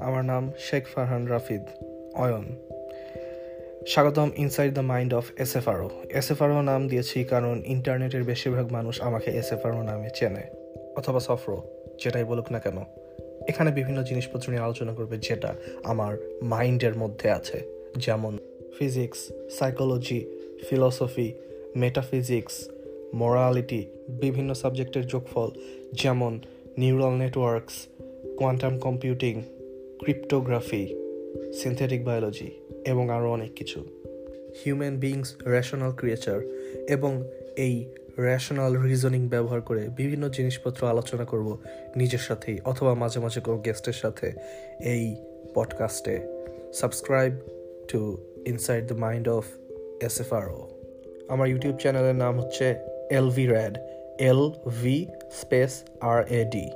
আমার নাম শেখ ফারহান রাফিদ, অয়ন। স্বাগতম inside the mind of S F আরও এস এফ আরও নাম দিয়েছি কারণ ইন্টারনেটের বেশিরভাগ মানুষ আমাকে এস এফ আরও নামে চেনে, অথবা সফরো যেটাই বলুক না কেন। এখানে বিভিন্ন জিনিসপত্র নিয়ে আলোচনা করবে যেটা আমার মাইন্ডের মধ্যে আছে, যেমন physics, psychology, philosophy, metaphysics, morality, বিভিন্ন সাবজেক্টের যোগফল, যেমন neural networks, quantum computing cryptography synthetic biology এবং আরও অনেক কিছু। হিউম্যান বিংস রেশনাল ক্রিয়েচার এবং এই রেশনাল রিজনিং ব্যবহার করে বিভিন্ন জিনিসপত্র আলোচনা করব নিজের সাথেই অথবা মাঝে মাঝে কোনো গেস্টের সাথে এই পডকাস্টে subscribe to inside the mind of S F আরও আমার ইউটিউব চ্যানেলের নাম হচ্ছে L V rad L V space R A D